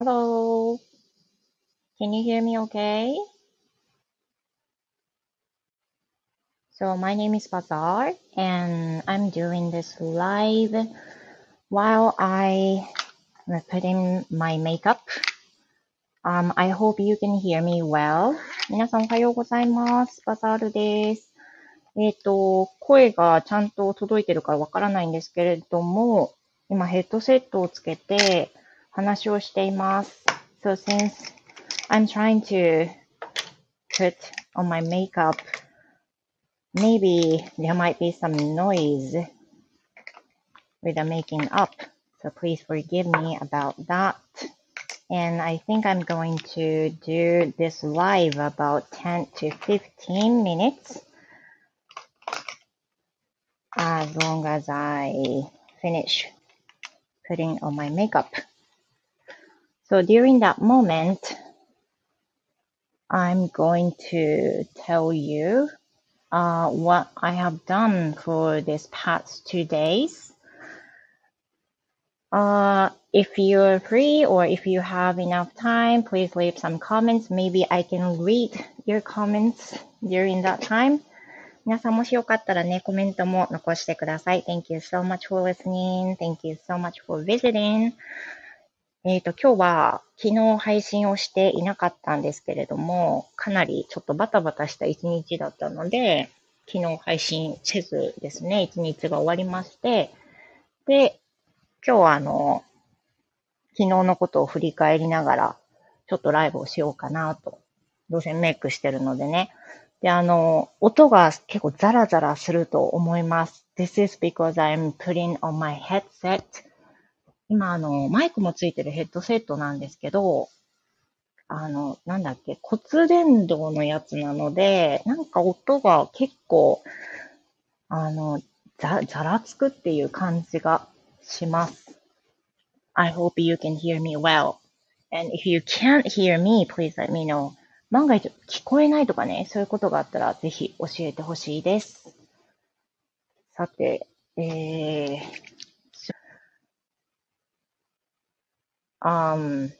Hello, can you hear me okay? So my name is Bazaar and I'm doing this live while I put in my makeup. Um, I hope you can hear me well. 皆さんおはようございます。バザールです。えっ、と、声がちゃんと届いてるかわからないんですけれども、今ヘッドセットをつけて話をしています。So since I'm trying to put on my makeup, maybe there might be some noise with the making up. So please forgive me about that. And I think I'm going to do this live about 10 to 15 minutes as long as I finish putting on my makeup. So during that moment, I'm going to tell you uh, what I have done for this past two days. Uh, if you're free or if you have enough time, please leave some comments. Maybe I can read your comments during that time. 皆さんもしよかったらね、コメントも残してください。Thank you so much for listening. Thank you so much for visiting. えっ、と、今日は昨日配信をしていなかったんですけれども、かなりちょっとバタバタした一日だったので、昨日配信せずですね、一日が終わりまして、で、今日はあの、昨日のことを振り返りながら、ちょっとライブをしようかなと。どうせメイクしてるのでね。で、あの、音が結構ザラザラすると思います。This is because I'm putting on my headset. 今、あの、マイクもついてるヘッドセットなんですけど、あの、なんだっけ、骨伝導のやつなので、なんか音が結構、あの、ざ、ざらつくっていう感じがします。I hope you can hear me well. And if you can't hear me, please let me know. 万が一聞こえないとかね、そういうことがあったらぜひ教えてほしいです。さて、えー、um,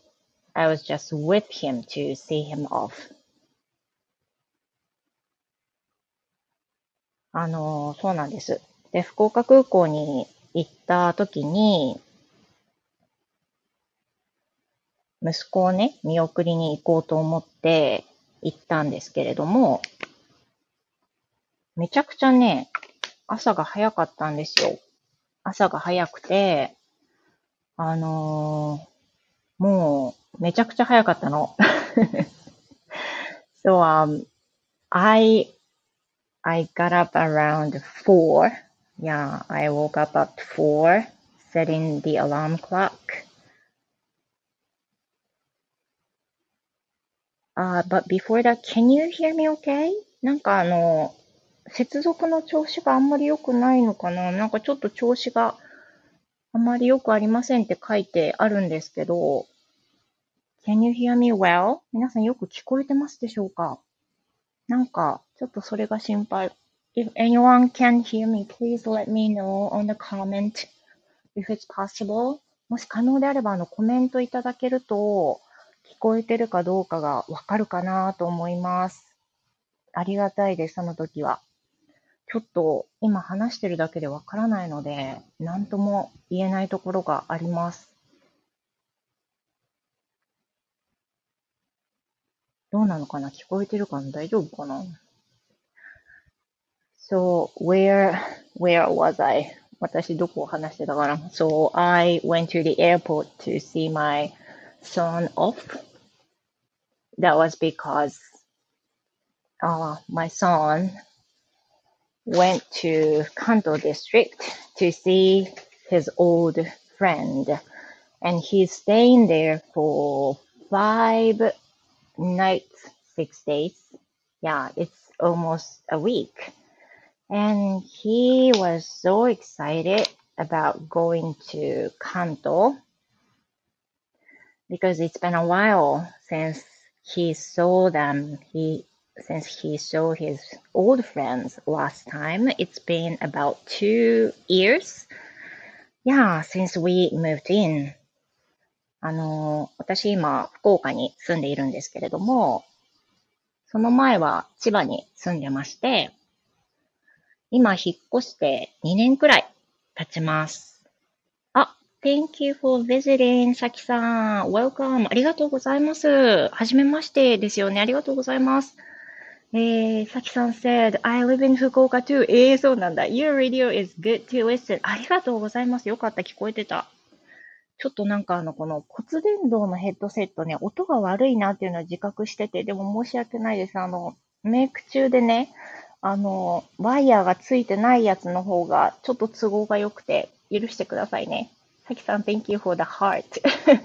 I was just with him to see him off. あの、そうなんです。で、福岡空港に行った時に、息子をね、見送りに行こうと思って行ったんですけれども、めちゃくちゃね、朝が早かったんですよ。朝が早くて、あの、もう、めちゃくちゃ早かったの。so, um, I, I got up around four. Yeah, I woke up at four, setting the alarm clock. Uh, but before that, can you hear me okay? なんかあの、接続の調子があんまり良くないのかななんかちょっと調子があまり良くありませんって書いてあるんですけど、Can you hear me well? 皆さんよく聞こえてますでしょうか？なんか、ちょっとそれが心配。If anyone can hear me, please let me know on the comment if it's possible. もし可能であれば、あの、コメントいただけると、聞こえてるかどうかがわかるかなと思います。ありがたいです、その時は。ちょっと今話してるだけでわからないので、何とも言えないところがあります。どうなのかな聞こえてるかな大丈夫かな ?So, where, where was I? 私どこを話してたかな ?So, I went to the airport to see my son off. That was because uh, my son went to Kanto district to see his old friend. And he's staying there for five nights, six days. Yeah, it's almost a week. And he was so excited about going to Kanto because it's been a while since he saw them. He since he saw his old friends last time. It's been about two years. Yeah, since we moved in. あの、私今、福岡に住んでいるんですけれども、その前は千葉に住んでまして、今引っ越して2年くらい経ちます。あ、Thank you for visiting, さきさん。Welcome. ありがとうございます。はじめましてですよね。ありがとうございます。えー、さきさん said, I live in 福岡 too. えー、そうなんだ。Your radio is good to listen. ありがとうございます。よかった。聞こえてた。ちょっとなんかあの、この骨伝導のヘッドセットね、音が悪いなっていうのは自覚してて、でも申し訳ないです。あの、メイク中でね、あの、ワイヤーがついてないやつの方が、ちょっと都合が良くて、許してくださいね。さきさん、thank you for the heart.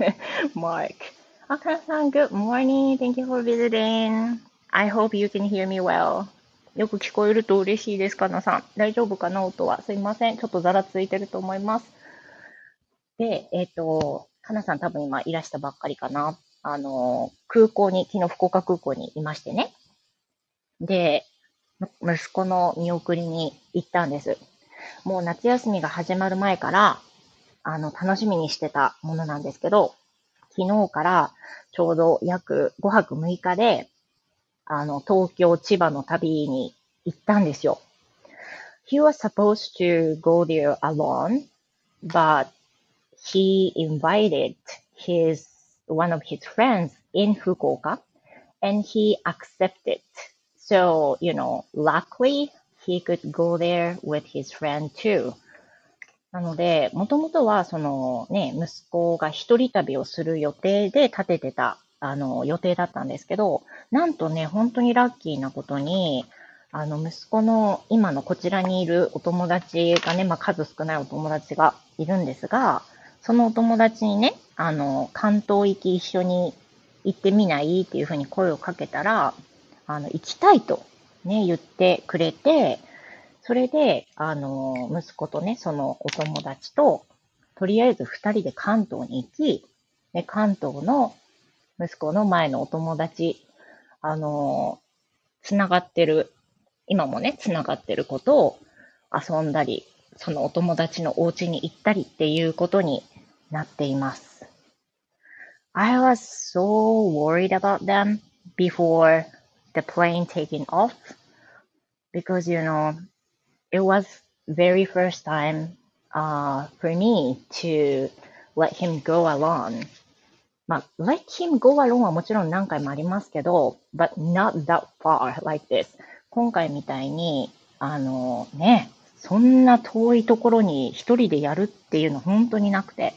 Mark. あかさん、good morning. Thank you for visiting. I hope you can hear me well. よく聞こえると嬉しいです、かなさん。大丈夫かな？音は。すいません。ちょっとざらついてると思います。で、えっ、ー、と、かなさん多分今いらしたばっかりかな。あの、空港に、昨日福岡空港にいましてね。で、息子の見送りに行ったんです。もう夏休みが始まる前から、あの、楽しみにしてたものなんですけど、昨日からちょうど約5泊6日で、あの、東京、千葉の旅に行ったんですよ。He was supposed to go there alone, but he invited his, one of his friends in Fukuoka and he accepted. So, you know, luckily he could go there with his friend too. なので、もともとは、そのね、息子が一人旅をする予定で立ててた、あの、予定だったんですけど、なんとね、本当にラッキーなことに、あの、息子の今のこちらにいるお友達がね、まあ数少ないお友達がいるんですが、そのお友達にね、あの、関東行き一緒に行ってみない？っていうふうに声をかけたら、あの、行きたいとね、言ってくれて、それで、あの、息子とね、そのお友達と、とりあえず二人で関東に行き、ね、関東の息子の前のお友達、あの、つながってる、今もね、つながってることを遊んだり、そのお友達のお家に行ったりっていうことになっています。I was so worried about them before the plane taking off because, you know, it was very first time uh, for me to let him go alone. まあ、let him go alone はもちろん何回もありますけど、but not that far like this. 今回みたいに、あのね、そんな遠いところに一人でやるっていうの本当になくて、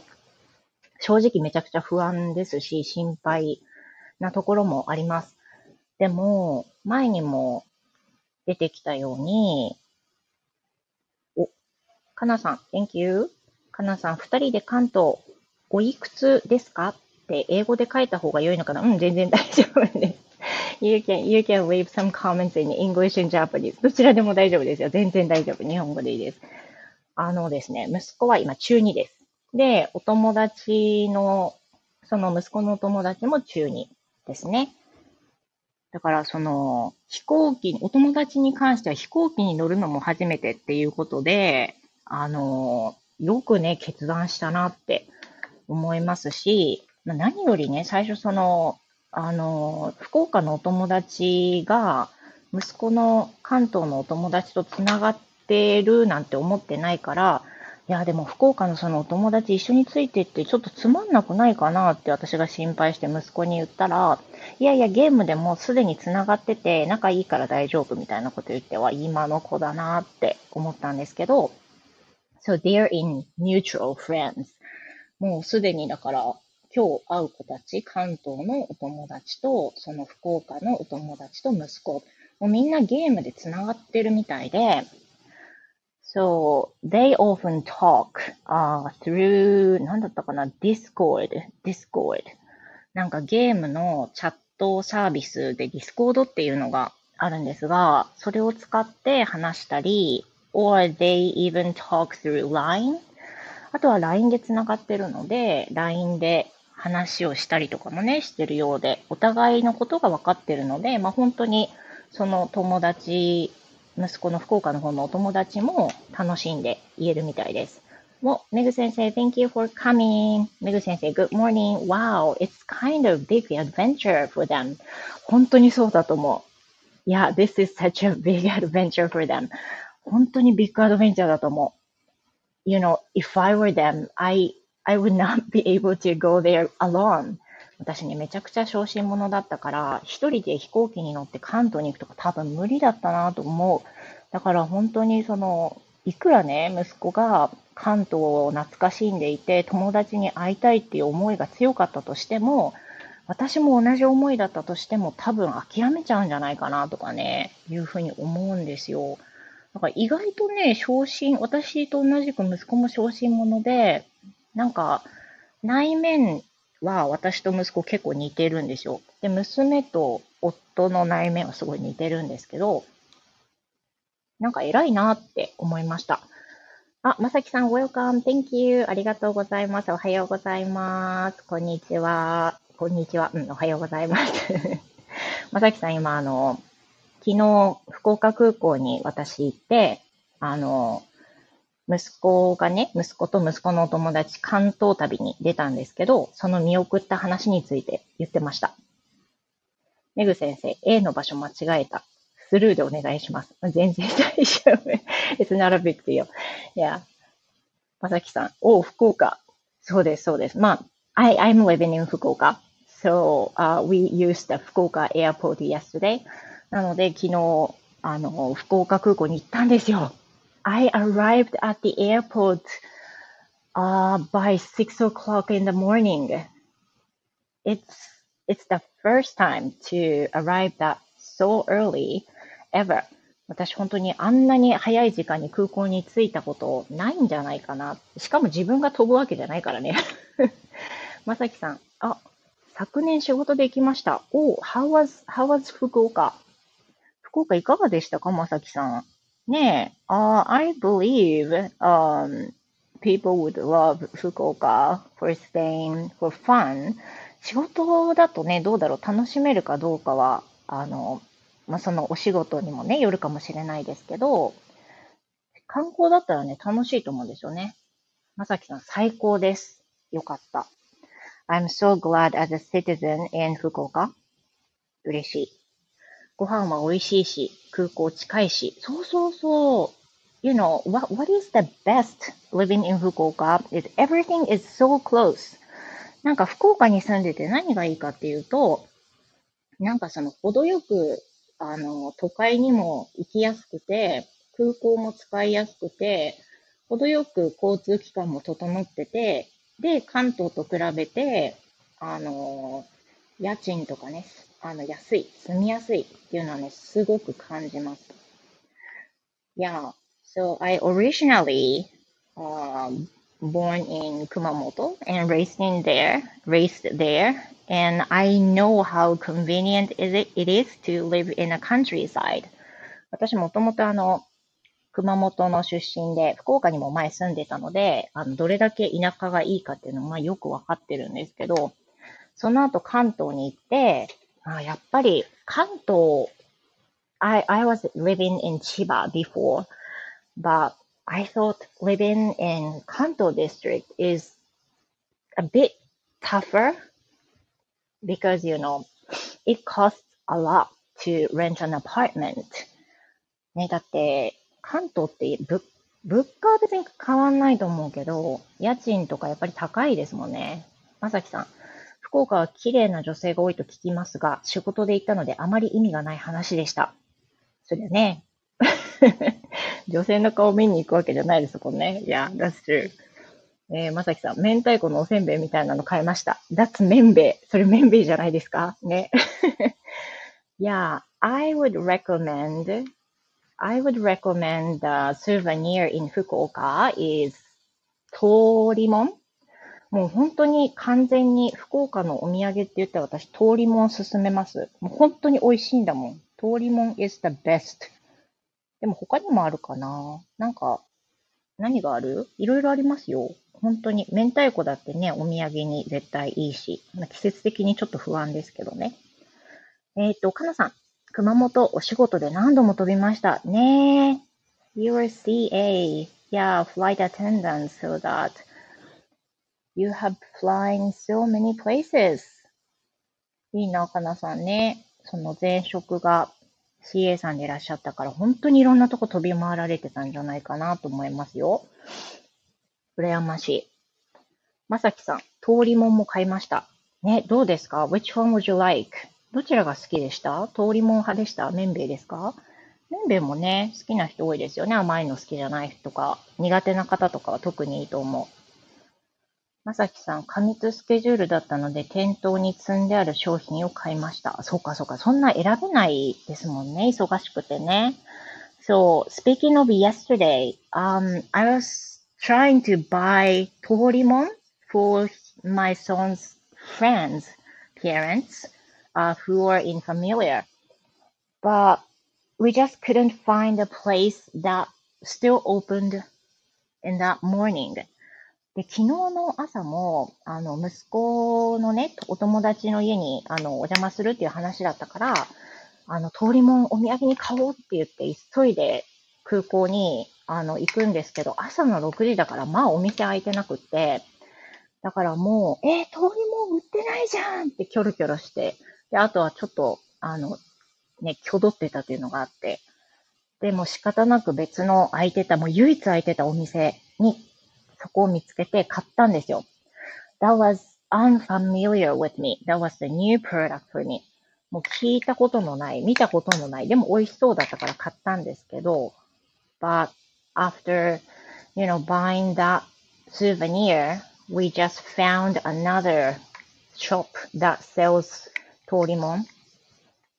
正直めちゃくちゃ不安ですし、心配なところもあります。でも、前にも出てきたように、お、かなさん、Thank you. かなさん、二人で関東、おいくつですか？って英語で書いた方が良いのかな？うん、全然大丈夫です。You can, you can leave some comments in English and Japanese. どちらでも大丈夫ですよ。全然大丈夫。日本語でいいです。あのですね、息子は今中2です。で、お友達の、その息子のお友達も中2ですね。だから、その、飛行機、お友達に関しては飛行機に乗るのも初めてっていうことで、あの、よくね、決断したなって思いますし、何よりね、最初その、あの、福岡のお友達が、息子の関東のお友達とつながってるなんて思ってないから、いや、でも福岡のそのお友達一緒についてってちょっとつまんなくないかなって私が心配して息子に言ったら、いやいや、ゲームでもすでに繋がってて仲いいから大丈夫みたいなこと言っては、今の子だなって思ったんですけど、so they're in mutual friends. もうすでにだから、今日会う子たち、関東のお友達と、その福岡のお友達と息子、もうみんなゲームで繋がってるみたいで、So they often talk uh, through 何だったかな？Discord, Discord なんかゲームのチャットサービスで Discord っていうのがあるんですが、それを使って話したり、or they even talk through LINE あとは LINE で繋がってるので、LINE で話をしたりとかもね、してるようで、お互いのことが分かってるので、まあ本当にその友達息子の福岡の方のお友達も楽しんで言えるみたいです。Well, Megu Sensei, thank you for coming. Megu Sensei, good morning. Wow, it's kind of big adventure for them. 本当にそうだと思う。Yeah, this is such a big adventure for them. 本当にビッグアドベンチャーだと思う。You know, if I were them, I, I would not be able to go there alone. 私ね、めちゃくちゃ小心者だったから、一人で飛行機に乗って関東に行くとか多分無理だったなと思う。だから本当にその、いくらね、息子が関東を懐かしんでいて、友達に会いたいっていう思いが強かったとしても、私も同じ思いだったとしても多分諦めちゃうんじゃないかなとかね、いうふうに思うんですよ。だから意外とね、昇進、私と同じく息子も昇進者で、なんか内面は私と息子結構似てるんですよ。で、娘と夫の内面はすごい似てるんですけど、なんか偉いなって思いました。あ、まさきさん、welcome, thank you. ありがとうございます。おはようございます。こんにちは。こんにちは。うん、おはようございます。まさきさん、今、あの、昨日、福岡空港に私行って、あの、息子がね、息子と息子のお友達、関東旅に出たんですけど、その見送った話について言ってました。めぐ先生、A の場所間違えた。スルーでお願いします。全然大丈夫。It's not a big deal. Yeah. まさきさん、お福岡。そうです、そうです。まあ、I, I'm living in 福岡。So, uh, we used the 福岡 airport yesterday. なので、昨日、あの、福岡空港に行ったんですよ。I arrived at the airport uh, by 6 o'clock in the morning. It's, it's the first time to arrive that so early ever. 私本当にあんなに早い時間に空港に着いたことないんじゃないかな。しかも自分が飛ぶわけじゃないからね。まさきさん、あ、昨年仕事で行きました。お、how was, how was 福岡福岡いかがでしたかまさきさん。ねえ、uh, I believe um, people would love 福岡 for staying for fun. 仕事だとね、どうだろう、楽しめるかどうかは、あの、まあ、そのお仕事にもね、よるかもしれないですけど、観光だったらね、楽しいと思うんですよね。まさきさん、最高です。よかった。I'm so glad as a citizen in 福岡。嬉しい。ご飯は美味しいし、空港近いし。そうそうそう。You know, what, what is the best living in 福岡 is everything is so close. なんか福岡に住んでて何がいいかっていうと、なんかその程よくあの、都会にも行きやすくて、空港も使いやすくて、程よく交通機関も整ってて、で、関東と比べて、あの、家賃とかね、あの、安い、住みやすいっていうのはね、すごく感じます。Yeah, so I originally, um, born in Kumamoto and raised in there, raised there, and I know how convenient it is to live in a countryside. 私もともとあの、熊本の出身で、福岡にも前住んでたので、あの、どれだけ田舎がいいかっていうのはよくわかってるんですけど、その後関東に行って、あやっぱり関東、I, I was living in Chiba before, but I thought living in Kanto district is a bit tougher because, you know, it costs a lot to rent an apartment. ね、だって、関東って物物価は別に変わんないと思うけど、家賃とかやっぱり高いですもんね。まさきさん、福岡は綺麗な女性が多いと聞きますが、仕事で行ったのであまり意味がない話でした。それね。女性の顔見に行くわけじゃないですもんね。いや、that's true. えー、まさきさん、明太子のおせんべいみたいなの買いました。That's 麺べい。それ麺べいじゃないですか？ね。yeah, I would recommend, I would recommend the souvenir in 福岡 is 通りもんもう本当に完全に福岡のお土産って言ったら私、通りもん勧めます。もう本当に美味しいんだもん。通りもん is the best. でも他にもあるかななんか、何がある？いろいろありますよ。本当に、明太子だってね、お土産に絶対いいし、季節的にちょっと不安ですけどね。えっ、ー、と、かなさん、熊本お仕事で何度も飛びました。ねえ。you're CA yeah, flight attendants so that you have flying so many places. いいな、かなさんね。その前職が CA さんでいらっしゃったから、本当にいろんなとこ飛び回られてたんじゃないかなと思いますよ。羨ましい。まさきさん、通りもんも買いました。ね、どうですか ?Which one would you like? どちらが好きでした？通りもん派でした？麺べいですか？麺べいもね、好きな人多いですよね。甘いの好きじゃない人とか、苦手な方とかは特にいいと思う。まさきさん、過密スケジュールだったので、店頭に積んである商品を買いました。そうか、そうか。そんな選べないですもんね。忙しくてね。So, speaking of yesterday, um, I was trying to buy torimon for my son's friends' parents, uh, who are in familiar. But we just couldn't find a place that still opened in that morning. で、昨日の朝も、あの、息子のね、お友達の家に、あの、お邪魔するっていう話だったから、あの、通りもんお土産に買おうって言って、急いで空港に、あの、行くんですけど、朝の6時だから、まあお店開いてなくって、だからもう、えー、通りもん売ってないじゃんってキョロキョロして、で、あとはちょっと、あの、ね、挙動ってたっていうのがあって、でも仕方なく別の空いてた、もう唯一空いてたお店にそこを見つけて買ったんですよ。That was unfamiliar with me. That was the new product for me. もう聞いたことのない、見たことのない、でも美味しそうだったから買ったんですけど、but after, you know, buying that souvenir, we just found another shop that sells 通りもん。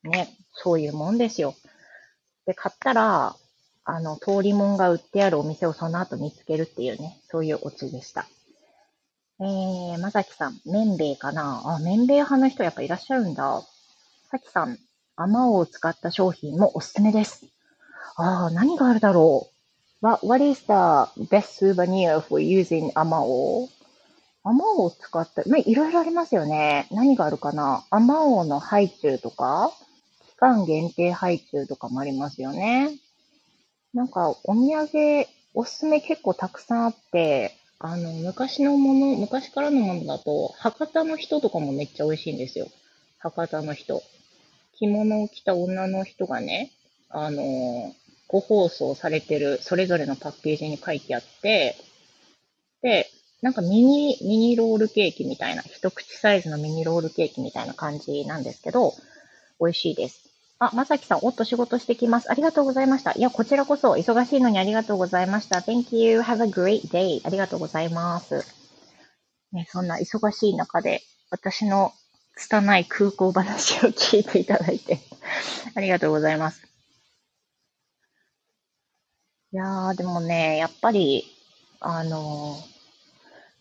ね、そういうもんですよ。で、買ったら、あの、通りもんが売ってあるお店をその後見つけるっていうね、そういうオチでした。えー、まさきさん、麺べいかな？あ、麺べい派の人やっぱいらっしゃるんだ。さきさん、あまおを使った商品もおすすめです。ああ、何があるだろう？what, what is the best souvenir for using あまおうあまおを使った、まあ、いろいろありますよね。何があるかな？あまおうのハイチュウとか、期間限定ハイチュウとかもありますよね。なんか、お土産、おすすめ結構たくさんあって、あの、昔のもの、昔からのものだと、博多の人とかもめっちゃ美味しいんですよ。博多の人。着物を着た女の人がね、あの、ご放送されてる、それぞれのパッケージに書いてあって、で、なんかミニ、ミニロールケーキみたいな、一口サイズのミニロールケーキみたいな感じなんですけど、美味しいです。あ、まさきさん、おっと仕事してきます。ありがとうございました。いや、こちらこそ、忙しいのにありがとうございました。Thank you. Have a great day. ありがとうございます。ね、そんな忙しい中で、私の拙い空港話を聞いていただいてありがとうございます。いやー、でもね、やっぱり、あの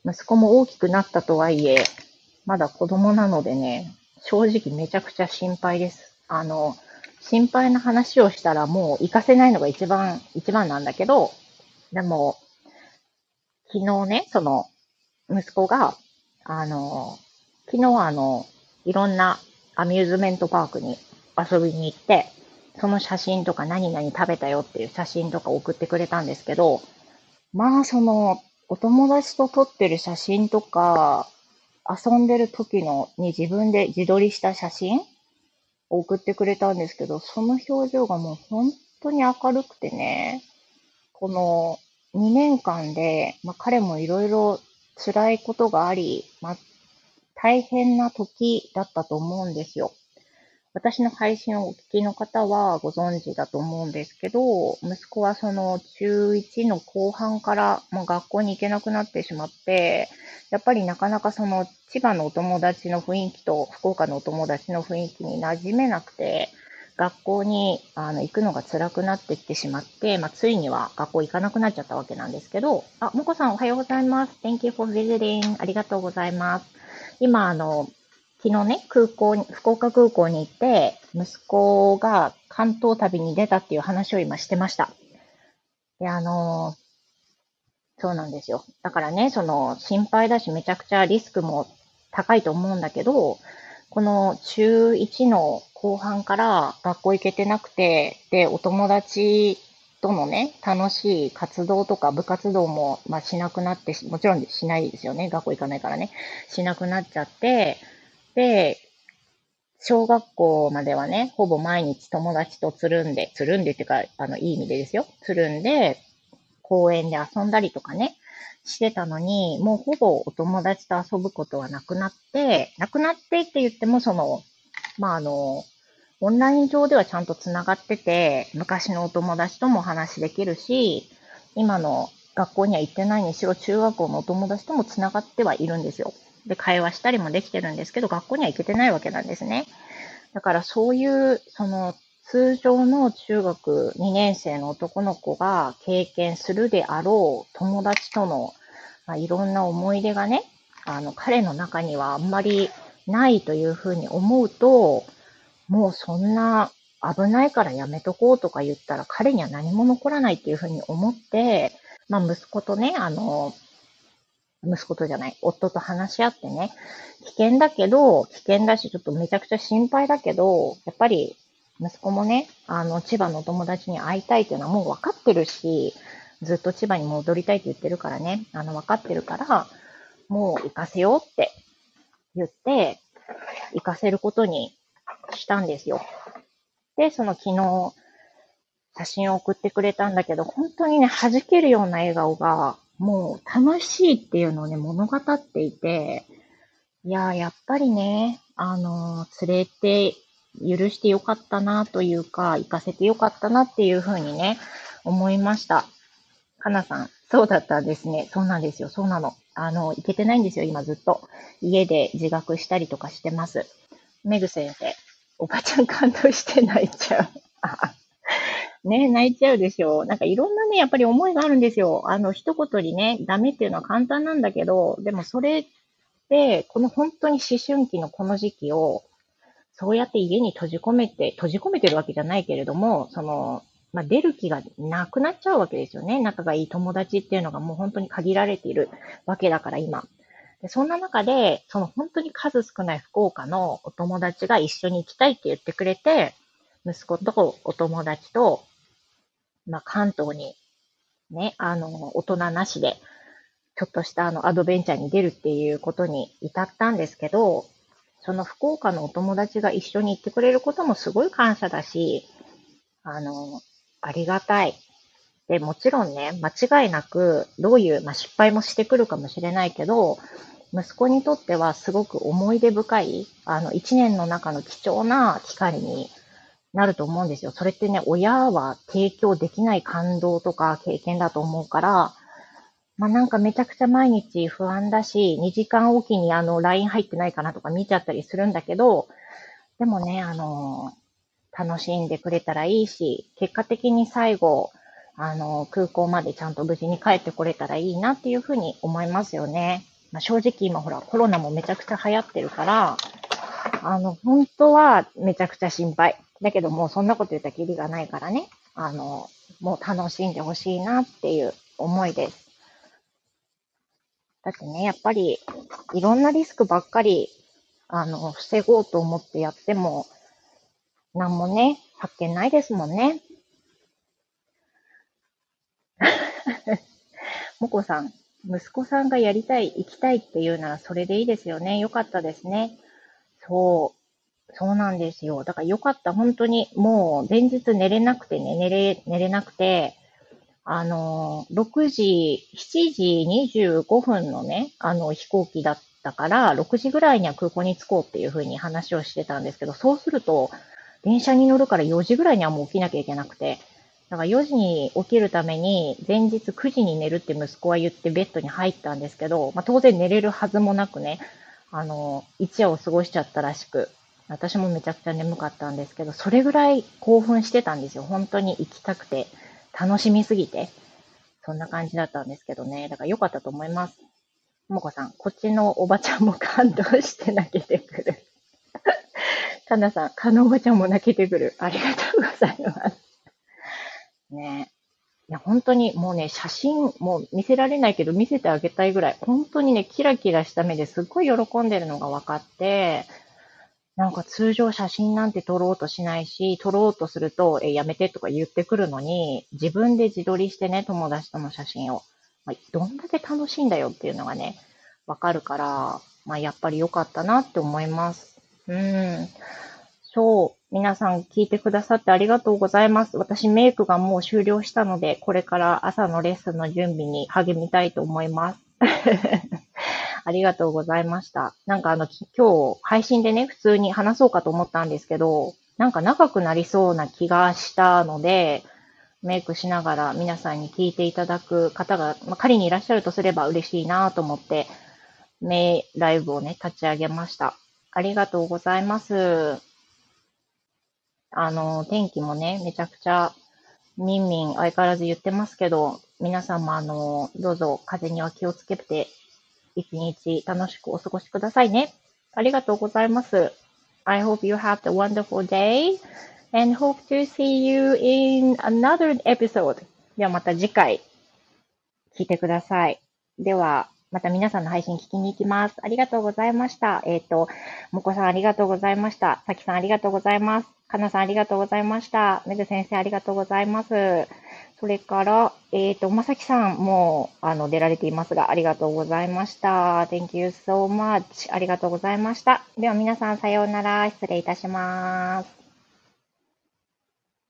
ー、息子も大きくなったとはいえ、まだ子供なのでね、正直めちゃくちゃ心配です。あの、心配な話をしたらもう行かせないのが一番、一番なんだけど、でも、昨日ね、その、息子が、あの、昨日あの、いろんなアミューズメントパークに遊びに行って、その写真とか何々食べたよっていう写真とか送ってくれたんですけど、まあその、お友達と撮ってる写真とか、遊んでる時のに自分で自撮りした写真送ってくれたんですけど、その表情がもう本当に明るくてね、この2年間で、まあ、彼もいろいろ辛いことがあり、まあ、大変な時だったと思うんですよ。私の配信をお聞きの方はご存知だと思うんですけど、息子はその中1の後半から、まあ、学校に行けなくなってしまって、やっぱりなかなかその千葉のお友達の雰囲気と福岡のお友達の雰囲気に馴染めなくて、学校にあの行くのが辛くなってきてしまって、まあ、ついには学校行かなくなっちゃったわけなんですけど、あ、もこさんおはようございます。Thank you for visiting. ありがとうございます。今、あの、昨日ね、空港に、福岡空港に行って、息子が関東旅に出たっていう話を今してました。で、あのそうなんですよ。だからね、その、心配だし、めちゃくちゃリスクも高いと思うんだけど、この中1の後半から学校行けてなくて、で、お友達とのね、楽しい活動とか部活動も、まあ、しなくなってもちろんしないですよね。学校行かないからね。しなくなっちゃって、小学校まではね、ほぼ毎日友達とつるんで、つるんでっていうか、あの、いい意味でですよ。つるんで、公園で遊んだりとかね、してたのに、もうほぼお友達と遊ぶことはなくなって、なくなってって言っても、その、まあ、あの、オンライン上ではちゃんと繋がってて、昔のお友達とも話できるし、今の学校には行ってないにしろ、中学校のお友達とも繋がってはいるんですよ。で、会話したりもできてるんですけど、学校には行けてないわけなんですね。だからそういう、その、通常の中学2年生の男の子が経験するであろう友達との、まあ、いろんな思い出がね、あの、彼の中にはあんまりないというふうに思うと、もうそんな危ないからやめとこうとか言ったら彼には何も残らないっていうふうに思って、まあ息子とね、あの、息子とじゃない、夫と話し合ってね、危険だけど、危険だし、ちょっとめちゃくちゃ心配だけど、やっぱり息子もね、あの、千葉の友達に会いたいっていうのはもう分かってるし、ずっと千葉に戻りたいって言ってるからね、あの、分かってるから、もう行かせようって言って、行かせることにしたんですよ。で、その昨日、写真を送ってくれたんだけど、本当にね、弾けるような笑顔が、もう楽しいっていうのをね、物語っていて、いややっぱりね、あの、連れて許してよかったなというか、行かせてよかったなっていうふうにね、思いました。かなさん、そうだったんですね。そうなんですよ。そうなの。あの、行けてないんですよ、今ずっと。家で自学したりとかしてます。メグ先生、おばちゃん感動して泣いちゃう。ね、泣いちゃうでしょう。なんかいろんなね、やっぱり思いがあるんですよ。あの、一言にね、ダメっていうのは簡単なんだけど、でもそれって、この本当に思春期のこの時期を、そうやって家に閉じ込めて、閉じ込めてるわけじゃないけれども、その、まあ、出る気がなくなっちゃうわけですよね。仲がいい友達っていうのがもう本当に限られているわけだから今。でそんな中で、その本当に数少ない福岡のお友達が一緒に行きたいって言ってくれて、息子とお友達と、まあ、関東にね、あの、大人なしで、ちょっとしたあのアドベンチャーに出るっていうことに至ったんですけど、その福岡のお友達が一緒に行ってくれることもすごい感謝だし、あの、ありがたい。で、もちろんね、間違いなく、どういう、まあ、失敗もしてくるかもしれないけど、息子にとってはすごく思い出深い、あの、一年の中の貴重な機会になると思うんですよ。それってね、親は提供できない感動とか経験だと思うから、まあ、なんかめちゃくちゃ毎日不安だし、2時間おきにあの、LINE 入ってないかなとか見ちゃったりするんだけど、でもね、あの、楽しんでくれたらいいし、結果的に最後、あの、空港までちゃんと無事に帰ってこれたらいいなっていうふうに思いますよね。まあ、正直今ほらコロナもめちゃくちゃ流行ってるから、あの、本当はめちゃくちゃ心配。だけどもうそんなこと言ったらきりがないからね。あの、もう楽しんでほしいなっていう思いです。だってね、やっぱり、いろんなリスクばっかり、あの、防ごうと思ってやっても、なんもね、発見ないですもんね。もこさん、息子さんがやりたい、行きたいっていうならそれでいいですよね。よかったですね。そう。そうなんですよ。だからよかった。本当に、もう前日寝れなくてね、寝れ、寝れなくて、あの、6時、7時25分のね、あの飛行機だったから、6時ぐらいには空港に着こうっていうふうに話をしてたんですけど、そうすると、電車に乗るから4時ぐらいにはもう起きなきゃいけなくて、だから4時に起きるために、前日9時に寝るって息子は言ってベッドに入ったんですけど、まあ、当然寝れるはずもなくね、あの、一夜を過ごしちゃったらしく、私もめちゃくちゃ眠かったんですけど、それぐらい興奮してたんですよ。本当に行きたくて、楽しみすぎて。そんな感じだったんですけどね。だから良かったと思います。もこさん、こっちのおばちゃんも感動して泣けてくる。かなさん、かのおばちゃんも泣けてくる。ありがとうございます。ねいや、本当にもうね、写真、もう見せられないけど見せてあげたいぐらい、本当にね、キラキラした目ですっごい喜んでるのが分かって、なんか通常写真なんて撮ろうとしないし、撮ろうとすると、え、やめてとか言ってくるのに、自分で自撮りしてね、友達との写真を。まあ、どんだけ楽しいんだよっていうのがね、わかるから、まあ、やっぱり良かったなって思います。うん。そう。皆さん聞いてくださってありがとうございます。私メイクがもう終了したので、これから朝のレッスンの準備に励みたいと思います。ありがとうございました。なんかあの、今日配信でね、普通に話そうかと思ったんですけど、なんか長くなりそうな気がしたので、メイクしながら皆さんに聞いていただく方が、まあ、仮にいらっしゃるとすれば嬉しいなと思って、メイライブをね、立ち上げました。ありがとうございます。あの、天気もね、めちゃくちゃ、みんみん相変わらず言ってますけど、皆さんもあの、どうぞ風には気をつけて一日楽しくお過ごしくださいね。ありがとうございます。I hope you have a wonderful day and hope to see you in another episode. ではまた次回聞いてください。では、また皆さんの配信聞きに行きます。ありがとうございました。えっ、ー、と、もこさんありがとうございました。さきさんありがとうございます。かなさんありがとうございました。めぐ先生ありがとうございます。それから、えっ、ー、と、まさきさんも、あの、出られていますが、ありがとうございました。Thank you so much. ありがとうございました。では皆さん、さようなら。失礼いたします。